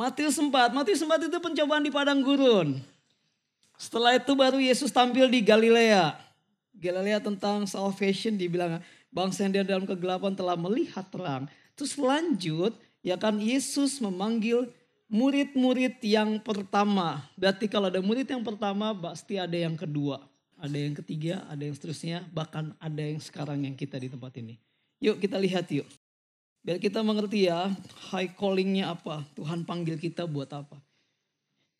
Matius 4, Matius 4 itu pencobaan di padang gurun. Setelah itu baru Yesus tampil di Galilea. Galilea tentang salvation dibilang bangsa yang dalam kegelapan telah melihat terang. Terus lanjut ya kan Yesus memanggil murid-murid yang pertama. Berarti kalau ada murid yang pertama pasti ada yang kedua. Ada yang ketiga, ada yang seterusnya. Bahkan ada yang sekarang yang kita di tempat ini. Yuk kita lihat yuk. Biar kita mengerti ya high callingnya apa. Tuhan panggil kita buat apa.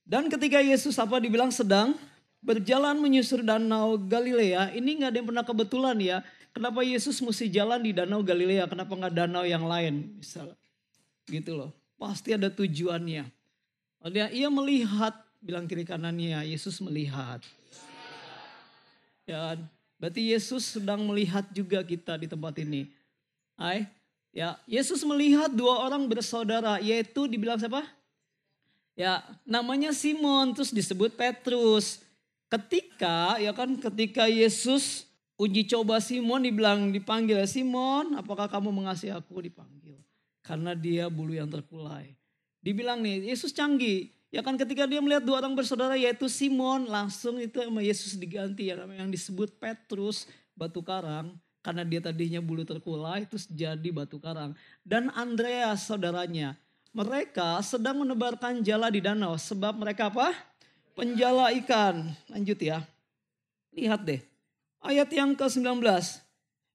Dan ketika Yesus apa dibilang sedang berjalan menyusur danau Galilea. Ini nggak ada yang pernah kebetulan ya. Kenapa Yesus mesti jalan di danau Galilea? Kenapa nggak danau yang lain? Misal gitu loh. Pasti ada tujuannya. Dia ia melihat, bilang kiri kanannya, Yesus melihat. Ya, berarti Yesus sedang melihat juga kita di tempat ini. Hai, ya, Yesus melihat dua orang bersaudara, yaitu dibilang siapa? Ya, namanya Simon, terus disebut Petrus. Ketika, ya kan, ketika Yesus uji coba Simon dibilang dipanggil Simon, apakah kamu mengasihi aku dipanggil? Karena dia bulu yang terkulai. Dibilang nih, Yesus canggih. Ya kan ketika dia melihat dua orang bersaudara yaitu Simon, langsung itu sama Yesus diganti ya yang disebut Petrus batu karang karena dia tadinya bulu terkulai terus jadi batu karang dan Andreas saudaranya. Mereka sedang menebarkan jala di danau sebab mereka apa? Penjala ikan. Lanjut ya. Lihat deh. Ayat yang ke-19.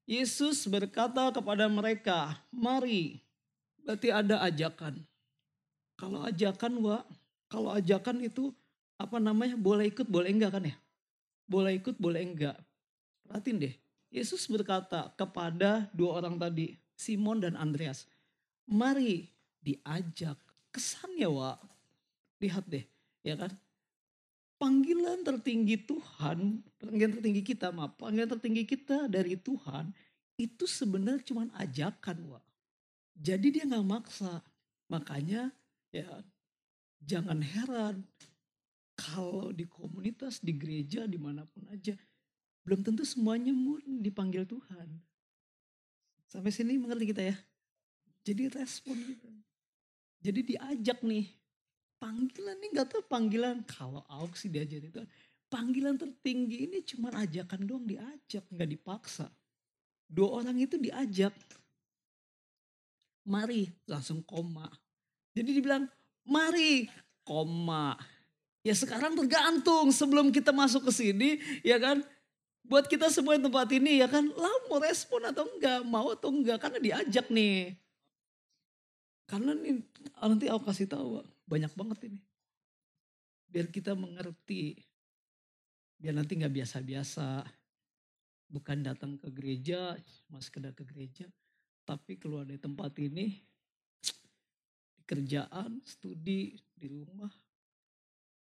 Yesus berkata kepada mereka, "Mari Berarti ada ajakan. Kalau ajakan, Wak, kalau ajakan itu apa namanya boleh ikut boleh enggak kan ya? Boleh ikut boleh enggak. Perhatiin deh. Yesus berkata kepada dua orang tadi, Simon dan Andreas. Mari diajak. Kesannya Wak, lihat deh ya kan. Panggilan tertinggi Tuhan, panggilan tertinggi kita, maaf, panggilan tertinggi kita dari Tuhan itu sebenarnya cuma ajakan, Wak. Jadi dia nggak maksa. Makanya ya jangan heran kalau di komunitas, di gereja, di mana pun aja. Belum tentu semuanya dipanggil Tuhan. Sampai sini mengerti kita ya? Jadi respon gitu. Jadi diajak nih. Panggilan nih gak tahu panggilan. Kalau Auk sih diajar itu. Panggilan tertinggi ini cuma ajakan doang diajak. Gak dipaksa. Dua orang itu diajak mari langsung koma. Jadi dibilang mari koma. Ya sekarang tergantung sebelum kita masuk ke sini ya kan. Buat kita semua yang tempat ini ya kan lah mau respon atau enggak, mau atau enggak karena diajak nih. Karena nih nanti aku kasih tahu banyak banget ini. Biar kita mengerti. Biar nanti nggak biasa-biasa. Bukan datang ke gereja, mas sekedar ke gereja tapi keluar dari tempat ini, kerjaan, studi, di rumah,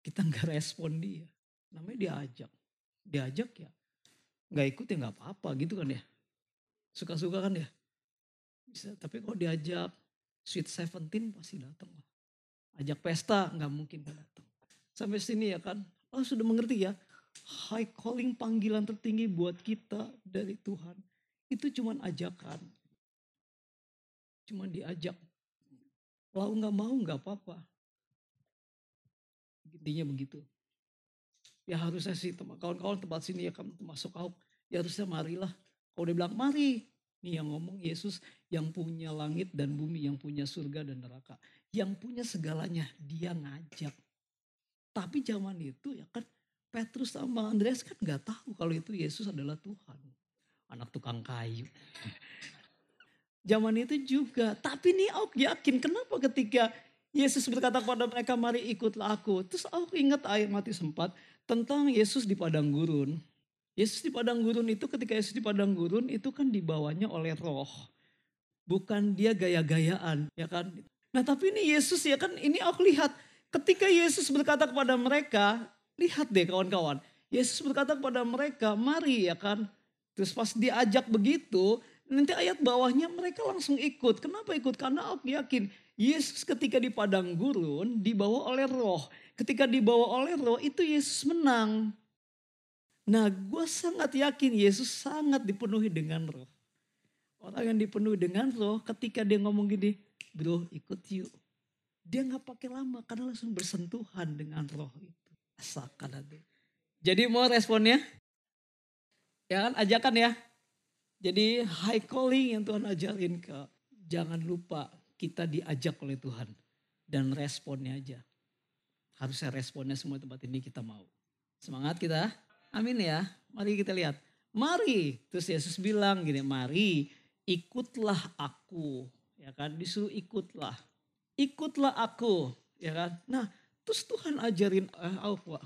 kita nggak respon dia. Namanya diajak. Diajak ya, nggak ikut ya nggak apa-apa gitu kan ya. Suka-suka kan ya. Bisa, tapi kalau diajak Sweet Seventeen pasti datang lah. Ajak pesta nggak mungkin datang. Sampai sini ya kan, oh sudah mengerti ya. High calling panggilan tertinggi buat kita dari Tuhan. Itu cuma ajakan. Cuma diajak. Kalau nggak mau nggak apa-apa. Intinya begitu. Ya harusnya sih kawan-kawan tempat sini ya kamu masuk kau. Ya harusnya marilah. Kalau dia bilang mari. Nih yang ngomong Yesus yang punya langit dan bumi. Yang punya surga dan neraka. Yang punya segalanya. Dia ngajak. Tapi zaman itu ya kan Petrus sama Andreas kan nggak tahu kalau itu Yesus adalah Tuhan. Anak tukang kayu. Zaman itu juga. Tapi nih aku yakin kenapa ketika Yesus berkata kepada mereka mari ikutlah aku. Terus aku ingat ayat mati sempat tentang Yesus di padang gurun. Yesus di padang gurun itu ketika Yesus di padang gurun itu kan dibawanya oleh roh. Bukan dia gaya-gayaan ya kan. Nah tapi ini Yesus ya kan ini aku lihat ketika Yesus berkata kepada mereka. Lihat deh kawan-kawan. Yesus berkata kepada mereka mari ya kan. Terus pas diajak begitu Nanti ayat bawahnya mereka langsung ikut. Kenapa ikut? Karena aku yakin Yesus ketika di padang gurun dibawa oleh roh. Ketika dibawa oleh roh itu Yesus menang. Nah gue sangat yakin Yesus sangat dipenuhi dengan roh. Orang yang dipenuhi dengan roh ketika dia ngomong gini, bro ikut yuk. Dia nggak pakai lama karena langsung bersentuhan dengan roh itu. Asalkan itu. Jadi mau responnya? Ya kan ajakan ya. Jadi high calling yang Tuhan ajarin ke jangan lupa kita diajak oleh Tuhan. Dan responnya aja. Harusnya responnya semua tempat ini kita mau. Semangat kita. Amin ya. Mari kita lihat. Mari. Terus Yesus bilang gini, mari ikutlah aku. Ya kan, disuruh ikutlah. Ikutlah aku. Ya kan. Nah, terus Tuhan ajarin eh, apa?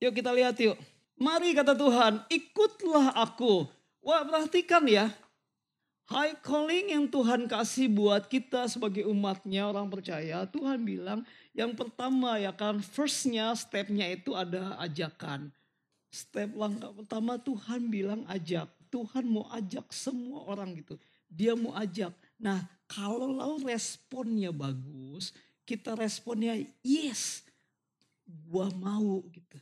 Yuk kita lihat yuk. Mari kata Tuhan, ikutlah aku. Wah perhatikan ya, high calling yang Tuhan kasih buat kita sebagai umatnya orang percaya. Tuhan bilang yang pertama ya kan firstnya stepnya itu ada ajakan. Step langkah pertama Tuhan bilang ajak. Tuhan mau ajak semua orang gitu. Dia mau ajak. Nah kalau responnya bagus, kita responnya yes, gua mau gitu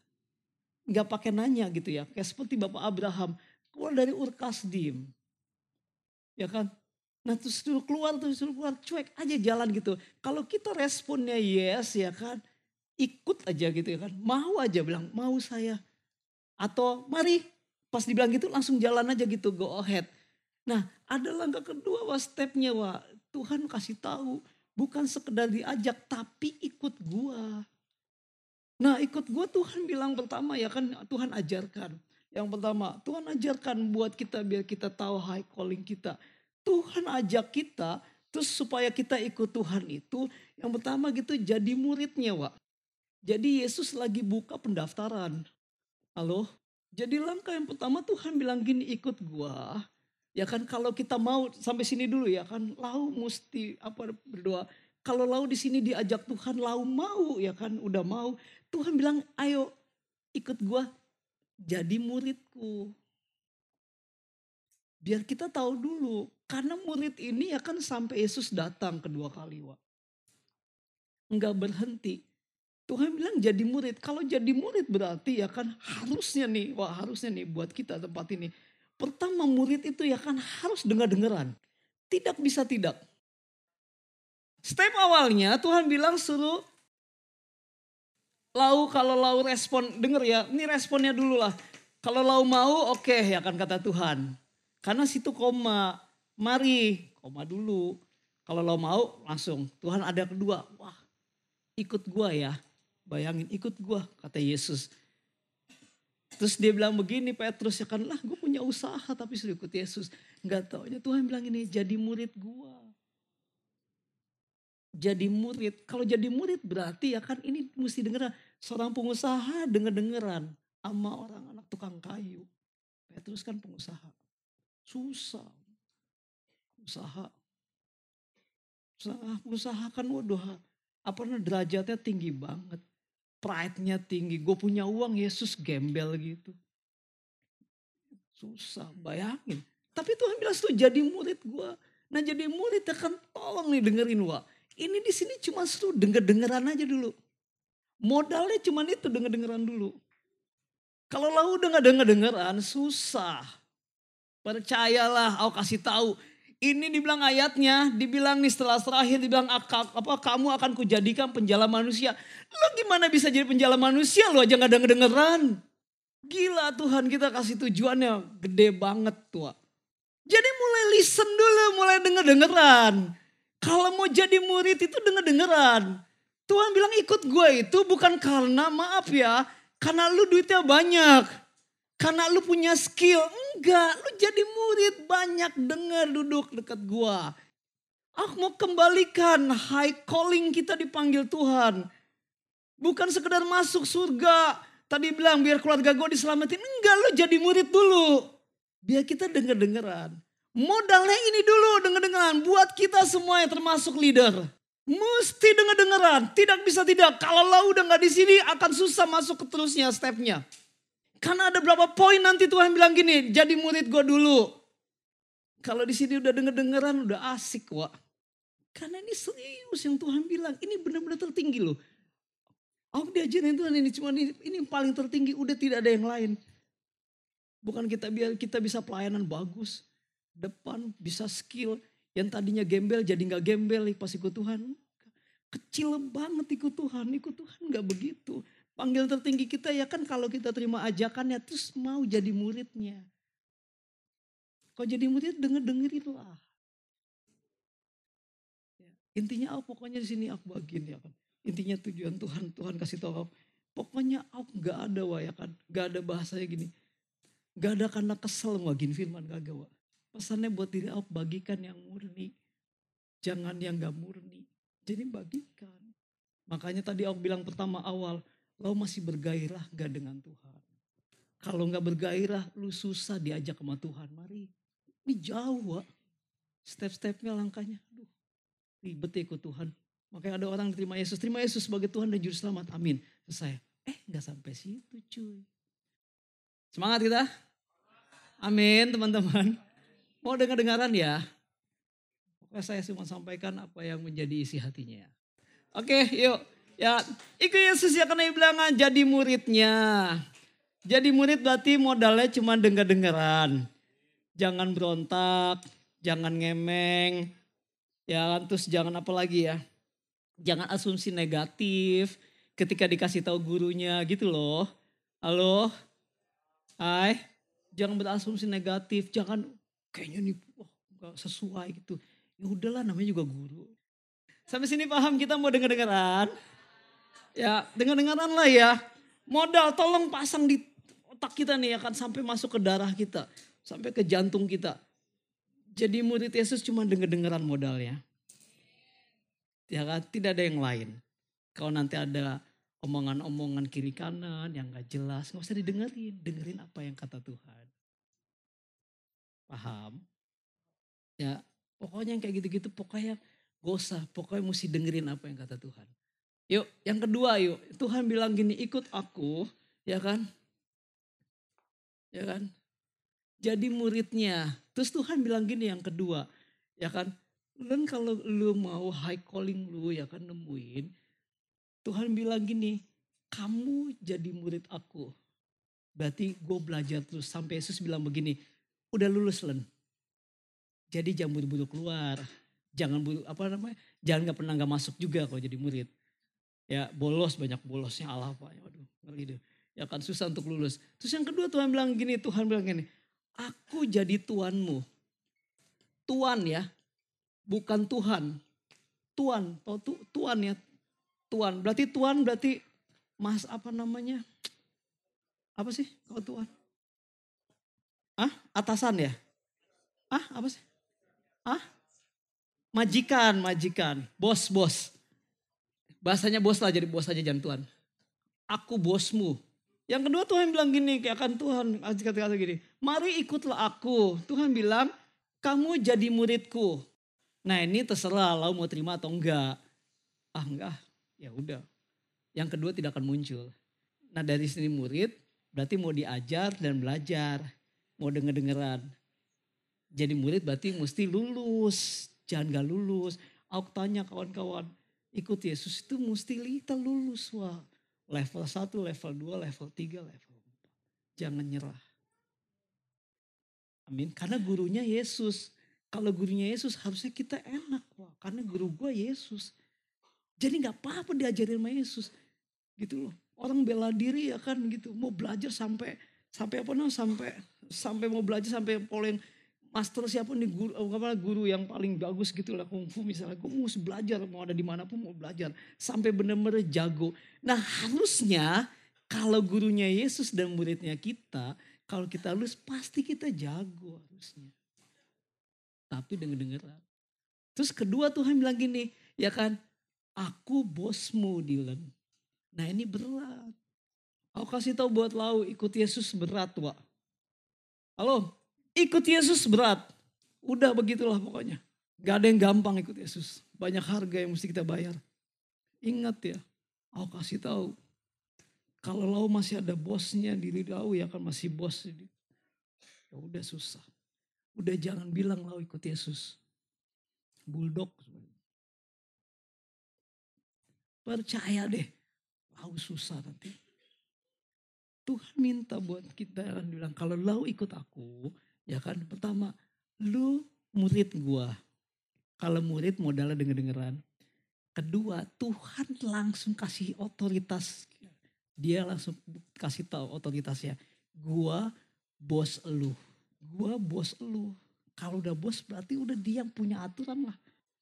nggak pakai nanya gitu ya. Kayak seperti Bapak Abraham keluar dari Urkasdim. Ya kan? Nah terus dulu keluar, terus dulu keluar, cuek aja jalan gitu. Kalau kita responnya yes ya kan, ikut aja gitu ya kan. Mau aja bilang, mau saya. Atau mari, pas dibilang gitu langsung jalan aja gitu, go ahead. Nah ada langkah kedua wah stepnya wah Tuhan kasih tahu. Bukan sekedar diajak tapi ikut gua. Nah ikut gue Tuhan bilang pertama ya kan Tuhan ajarkan. Yang pertama Tuhan ajarkan buat kita biar kita tahu high calling kita. Tuhan ajak kita terus supaya kita ikut Tuhan itu. Yang pertama gitu jadi muridnya Wak. Jadi Yesus lagi buka pendaftaran. Halo? Jadi langkah yang pertama Tuhan bilang gini ikut gua. Ya kan kalau kita mau sampai sini dulu ya kan lau mesti apa berdoa. Kalau lau di sini diajak Tuhan lau mau ya kan udah mau Tuhan bilang, ayo ikut gue jadi muridku. Biar kita tahu dulu, karena murid ini ya kan sampai Yesus datang kedua kali. Wak. Enggak berhenti. Tuhan bilang jadi murid. Kalau jadi murid berarti ya kan harusnya nih, wah harusnya nih buat kita tempat ini. Pertama murid itu ya kan harus dengar-dengaran. Tidak bisa tidak. Step awalnya Tuhan bilang suruh Lau kalau lau respon, denger ya, ini responnya dulu lah. Kalau lau mau oke okay, ya kan kata Tuhan. Karena situ koma, mari koma dulu. Kalau lau mau langsung, Tuhan ada kedua, wah ikut gua ya. Bayangin ikut gua kata Yesus. Terus dia bilang begini Petrus ya kan lah gue punya usaha tapi sudah ikut Yesus. Enggak taunya Tuhan bilang ini jadi murid gua jadi murid. Kalau jadi murid berarti ya kan ini mesti dengar seorang pengusaha denger-dengeran sama orang anak tukang kayu. Petrus kan pengusaha. Susah. Usaha. Usaha, usaha kan waduh apa derajatnya tinggi banget. Pride-nya tinggi. Gue punya uang Yesus gembel gitu. Susah bayangin. Tapi Tuhan bilang tuh jadi murid gue. Nah jadi murid ya kan tolong nih dengerin wah. Ini di sini cuma suruh denger-dengeran aja dulu. Modalnya cuma itu denger-dengeran dulu. Kalau lau udah gak denger-dengeran susah. Percayalah, aku kasih tahu. Ini dibilang ayatnya, dibilang nih setelah terakhir dibilang apa kamu akan kujadikan penjala manusia. Lo gimana bisa jadi penjala manusia lo aja gak denger-dengeran. Gila Tuhan kita kasih tujuannya gede banget tua. Jadi mulai listen dulu, mulai denger-dengeran. Kalau mau jadi murid itu denger-dengeran. Tuhan bilang ikut gue itu bukan karena maaf ya. Karena lu duitnya banyak. Karena lu punya skill. Enggak, lu jadi murid banyak denger duduk dekat gue. Aku mau kembalikan high calling kita dipanggil Tuhan. Bukan sekedar masuk surga. Tadi bilang biar keluarga gue diselamatin. Enggak, lu jadi murid dulu. Biar kita denger-dengeran. Modalnya ini dulu denger-dengeran buat kita semua yang termasuk leader. Mesti denger-dengeran, tidak bisa tidak. Kalau lo udah nggak di sini akan susah masuk ke terusnya stepnya. Karena ada berapa poin nanti Tuhan bilang gini, jadi murid gue dulu. Kalau di sini udah denger-dengeran udah asik wak. Karena ini serius yang Tuhan bilang, ini benar-benar tertinggi loh. Aku diajarin Tuhan ini cuma ini, ini paling tertinggi, udah tidak ada yang lain. Bukan kita biar kita bisa pelayanan bagus depan, bisa skill. Yang tadinya gembel jadi nggak gembel pas ikut Tuhan. Kecil banget ikut Tuhan, ikut Tuhan nggak begitu. Panggil tertinggi kita ya kan kalau kita terima ajakannya terus mau jadi muridnya. Kalau jadi murid denger dengerin lah. Ya, intinya apa? Pokoknya di sini aku bagiin ya kan. Intinya tujuan Tuhan, Tuhan kasih tahu aku. Pokoknya aku nggak ada wah ya kan. Nggak ada bahasanya gini. Nggak ada karena kesel bagiin firman kagak wah. Pesannya buat diri aku bagikan yang murni. Jangan yang gak murni. Jadi bagikan. Makanya tadi aku bilang pertama awal, lo masih bergairah gak dengan Tuhan. Kalau gak bergairah, lu susah diajak sama Tuhan. Mari, ini jauh, Wak. Step-stepnya langkahnya, aduh, ribet ya ikut Tuhan. Makanya ada orang terima Yesus, terima Yesus sebagai Tuhan dan Juru Selamat. Amin. Selesai. Eh, gak sampai situ cuy. Semangat kita? Amin teman-teman. Mau dengar-dengaran ya? Pokoknya saya cuma sampaikan apa yang menjadi isi hatinya. Oke yuk. Ya, ikut Yesus ya karena bilangan jadi muridnya. Jadi murid berarti modalnya cuma dengar-dengaran. Jangan berontak, jangan ngemeng. Ya, terus jangan apa lagi ya. Jangan asumsi negatif ketika dikasih tahu gurunya gitu loh. Halo? Hai? Jangan berasumsi negatif, jangan kayaknya nih wah, gak sesuai gitu. Ya udahlah namanya juga guru. Sampai sini paham kita mau dengar-dengaran? Ya, dengar-dengaran lah ya. Modal tolong pasang di otak kita nih ya kan sampai masuk ke darah kita, sampai ke jantung kita. Jadi murid Yesus cuma dengar-dengaran modalnya. Ya kan, tidak ada yang lain. Kalau nanti ada omongan-omongan kiri kanan yang gak jelas, gak usah didengerin. Dengerin apa yang kata Tuhan. Paham? Ya, pokoknya yang kayak gitu-gitu pokoknya gak usah. Pokoknya mesti dengerin apa yang kata Tuhan. Yuk, yang kedua yuk. Tuhan bilang gini, ikut aku, ya kan? Ya kan? Jadi muridnya. Terus Tuhan bilang gini yang kedua, ya kan? Dan kalau lu mau high calling lu ya kan nemuin. Tuhan bilang gini, kamu jadi murid aku. Berarti gue belajar terus. Sampai Yesus bilang begini, udah lulus Len. Jadi jangan buru-buru keluar. Jangan buru, apa namanya, jangan gak pernah gak masuk juga kalau jadi murid. Ya bolos banyak bolosnya Allah Pak. Waduh ngeri deh. Ya kan susah untuk lulus. Terus yang kedua Tuhan bilang gini, Tuhan bilang gini. Aku jadi tuanmu. Tuan ya. Bukan Tuhan. Tuan. Tahu tu, tuan ya. Tuan. Berarti tuan berarti mas apa namanya. Apa sih kalau tuan? Ah atasan ya? Ah apa sih? Ah majikan, majikan, bos, bos. Bahasanya bos lah jadi bos aja jangan Tuhan. Aku bosmu. Yang kedua Tuhan bilang gini, kayak akan Tuhan kata-kata gini. Mari ikutlah aku. Tuhan bilang, kamu jadi muridku. Nah ini terserah lo mau terima atau enggak. Ah enggak, ya udah. Yang kedua tidak akan muncul. Nah dari sini murid, berarti mau diajar dan belajar. Mau denger-dengeran. Jadi murid berarti mesti lulus. Jangan gak lulus. Aku tanya kawan-kawan, ikut Yesus itu mesti kita lulus wah. Level 1, level 2, level 3, level 4. Jangan nyerah. Amin. Karena gurunya Yesus. Kalau gurunya Yesus harusnya kita enak wah. Karena guru gue Yesus. Jadi gak apa-apa diajarin sama Yesus. Gitu loh. Orang bela diri ya kan gitu. Mau belajar sampai sampai apa namanya sampai sampai mau belajar sampai poleng master siapa nih guru apa guru yang paling bagus gitu lah kungfu misalnya. Gue mau belajar mau ada di mana pun mau belajar. Sampai benar-benar jago. Nah harusnya kalau gurunya Yesus dan muridnya kita kalau kita lulus pasti kita jago harusnya. Tapi denger dengeran terus kedua Tuhan bilang gini ya kan aku bosmu Dylan. Nah ini berat. Aku kasih tahu buat lau ikut Yesus berat Wak halo Ikut Yesus berat. Udah begitulah pokoknya. Gak ada yang gampang ikut Yesus. Banyak harga yang mesti kita bayar. Ingat ya, aku kasih tahu. Kalau lau masih ada bosnya diri lau ya kan masih bos. Ya udah susah. Udah jangan bilang lau ikut Yesus. Bulldog. Percaya deh. Lau susah nanti. Tuhan minta buat kita kan bilang kalau lau ikut aku Ya kan pertama lu murid gua. Kalau murid modalnya denger-dengeran. Kedua, Tuhan langsung kasih otoritas. Dia langsung kasih tahu otoritasnya. Gua bos lu. Gua bos lu. Kalau udah bos berarti udah dia yang punya aturan lah.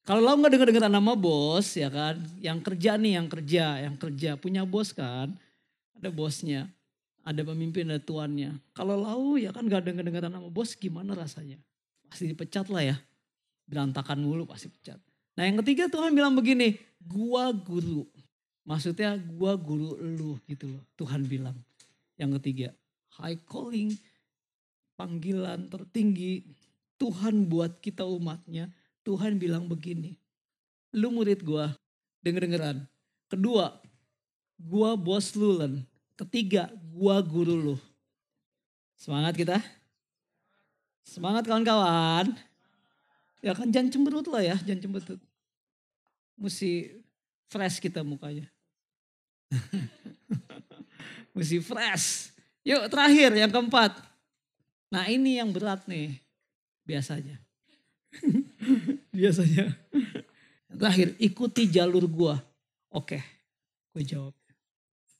Kalau lo nggak dengar dengar nama bos ya kan, yang kerja nih yang kerja, yang kerja punya bos kan, ada bosnya, ada pemimpin, ada tuannya. Kalau lau ya kan nggak dengar dengar nama bos, gimana rasanya? Pasti dipecat lah ya, berantakan mulu pasti pecat. Nah yang ketiga Tuhan bilang begini, gua guru. Maksudnya gua guru lu gitu loh. Tuhan bilang. Yang ketiga, high calling, panggilan tertinggi. Tuhan buat kita umatnya Tuhan bilang begini, lu murid gua, denger-dengeran. Kedua, gua bos lu Len. Ketiga, gua guru lu. Semangat kita? Semangat kawan-kawan. Ya kan jangan cemberut lah ya, jangan cemberut. Mesti fresh kita mukanya. Mesti fresh. Yuk terakhir yang keempat. Nah ini yang berat nih biasanya. Biasanya. Terakhir, ikuti jalur gua. Oke, gue jawab.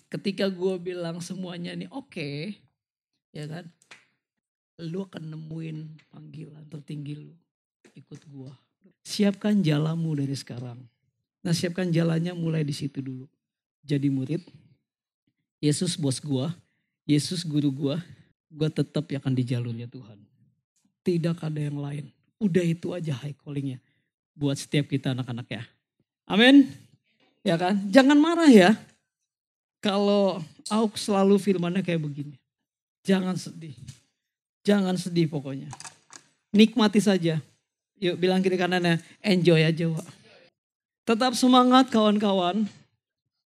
Ketika gue bilang semuanya nih oke, okay, ya kan, lu akan nemuin panggilan tertinggi lu. Ikut gua. Siapkan jalamu dari sekarang. Nah siapkan jalannya mulai di situ dulu. Jadi murid, Yesus bos gua, Yesus guru gua, gua tetap akan di jalurnya Tuhan. Tidak ada yang lain. Udah itu aja high callingnya buat setiap kita anak-anak ya. Amin. Ya kan? Jangan marah ya. Kalau aku selalu firmannya kayak begini. Jangan sedih. Jangan sedih pokoknya. Nikmati saja. Yuk bilang kiri kanannya, enjoy aja Wak. Tetap semangat kawan-kawan.